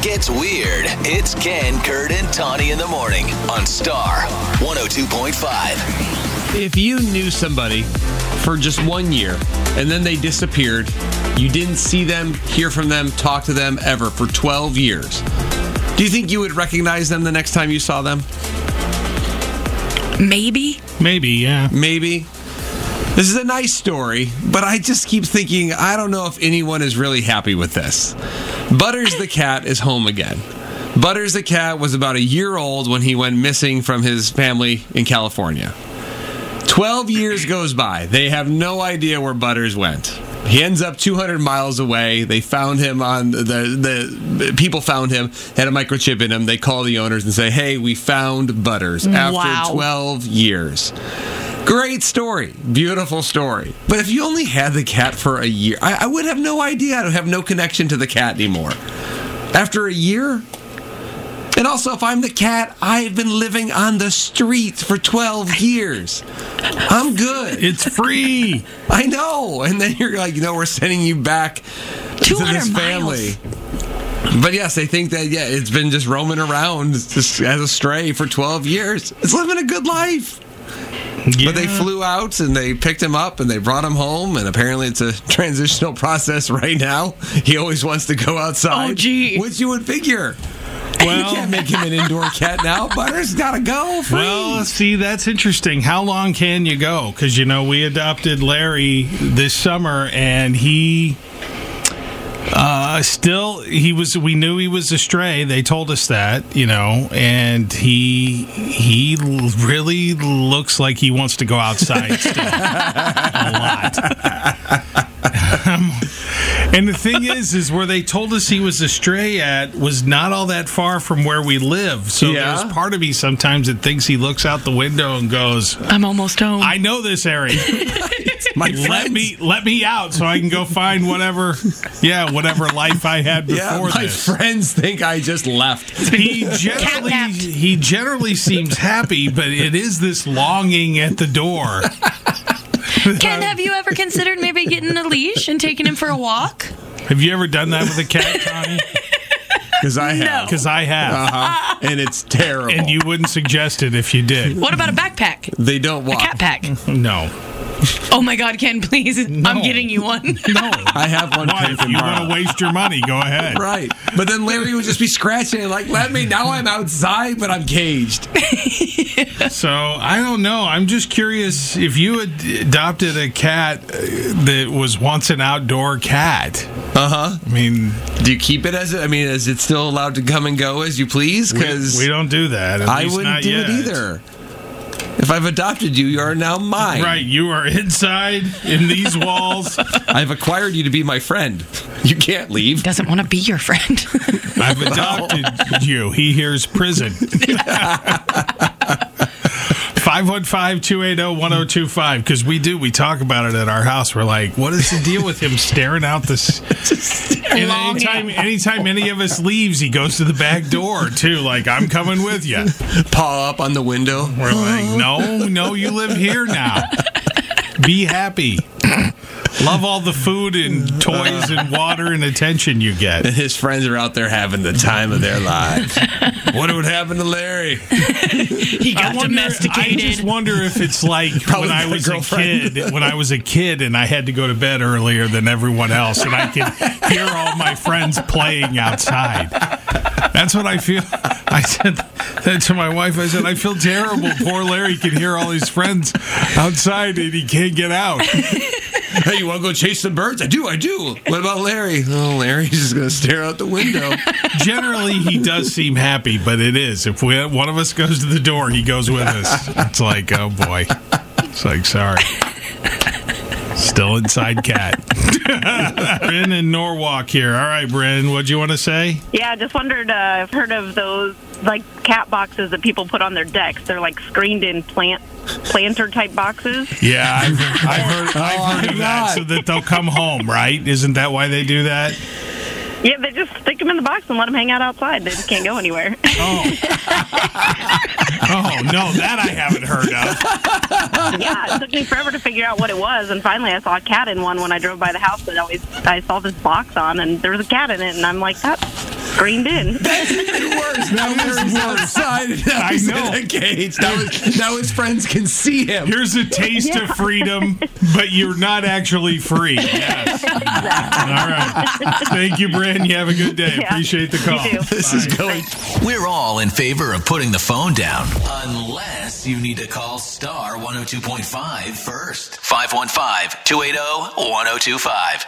it gets weird. It's Ken, Kurt, and Tawny in the morning on Star 102.5. If you knew somebody for just one year and then they disappeared, you didn't see them, hear from them, talk to them ever for 12 years, do you think you would recognize them the next time you saw them? Maybe. Maybe, yeah. Maybe. This is a nice story, but I just keep thinking I don't know if anyone is really happy with this. Butters the cat is home again. Butters the cat was about a year old when he went missing from his family in California. 12 years goes by. They have no idea where Butters went. He ends up 200 miles away. They found him on the the people found him had a microchip in him. They call the owners and say, "Hey, we found Butters after Wow. 12 years." Great story, beautiful story. But if you only had the cat for a year, I, I would have no idea. I would have no connection to the cat anymore. After a year, and also, if I'm the cat, I've been living on the streets for 12 years. I'm good. It's free. I know. And then you're like, you know, we're sending you back to 200 this family. But yes, I think that, yeah, it's been just roaming around just as a stray for 12 years. It's living a good life. But they flew out and they picked him up and they brought him home. And apparently, it's a transitional process right now. He always wants to go outside. Oh, gee. Which you would figure. Well, you can't make him an indoor cat now. Butter's got to go. Free. well, see, that's interesting. How long can you go? Because you know we adopted Larry this summer, and he uh, still he was. We knew he was astray. They told us that, you know, and he he really looks like he wants to go outside still a lot. Um, and the thing is, is where they told us he was astray at was not all that far from where we live. So Yeah. there's part of me sometimes that thinks he looks out the window and goes, I'm almost home. "I know this area. my let me let me out so I can go find whatever, yeah, whatever life I had before Yeah, my this." friends think I just left. He generally Catnapped. he generally seems happy, but it is this longing at the door. Ken, have you ever considered maybe getting a leash and taking him for a walk? Have you ever done that with a cat, Connie? Because I have. Because I have, Uh-huh. And it's terrible. and you wouldn't suggest it if you did. What about a backpack? they don't walk. A Cat pack. No, Oh my God, Ken, please. I'm getting you one. no. I have one Why? If you borrow. want to waste your money, go ahead. Right. But then Larry would just be scratching and like, let me, now I'm outside, but I'm caged. So I don't know. I'm just curious if you had adopted a cat uh, that was once an outdoor cat. Uh huh. I mean, Do you keep it as, I mean, is it still allowed to come and go as you please? we, Because we don't do that. at I least wouldn't not do yet. it either. If I've adopted you, you are now mine. Right, you are inside in these walls. I've acquired you to be my friend. You can't leave. Doesn't want to be your friend. I've adopted you. He hears prison. 515-280-1025 because we do we talk about it at our house. We're like what is the deal with him staring out this and Longing. anytime anytime any of us leaves he goes to the back door too like i'm coming with you Paw up on the window. we're like no no you live here now. Be happy love all the food and toys and water and attention you get And his friends are out there having the time of their lives. what would happen to Larry? he got I wonder- I just wonder if it's like Probably when I got a was a kid. When I was a kid and I had to go to bed earlier than everyone else, and I could hear all my friends playing outside. That's what I feel. I said that to my wife. I said I feel terrible. Poor Larry can hear all his friends outside and he can't get out. Hey, you want to go chase some birds? I do, I do. What about Larry? Oh, Larry's just going to stare out the window. Generally, he does seem happy, but it is if we, one of us goes to the door, he goes with us. It's like, oh boy. It's like, sorry. Still inside cat. Bryn in Norwalk here. All right, Bryn, what do you want to say? Yeah, I just wondered. Uh, I've heard of those like cat boxes that people put on their decks. They're like screened in plant planter type boxes. Yeah, I've, I've heard, oh, I've heard of that, so that they'll come home, right? Isn't that why they do that? Yeah, they just stick them in the box and let them hang out outside. They just can't go anywhere. Oh. Oh, no, that I haven't heard of. yeah, it took me forever to figure out what it was, and finally I saw a cat in one when I drove by the house that always I saw this box on, and there was a cat in it, and I'm like, that screened in. That's even worse. Now Larry's outside and now I he's know. in a cage. Now, his- now his friends can see him. Here's a taste of freedom, but you're not actually free. Yes. All right. Thank you, Brandon. You have a good day. Yeah. Appreciate the call. You too. This is going. We're all in favor of putting the phone down, unless you need to call star 102.5 first. 515 280 1025.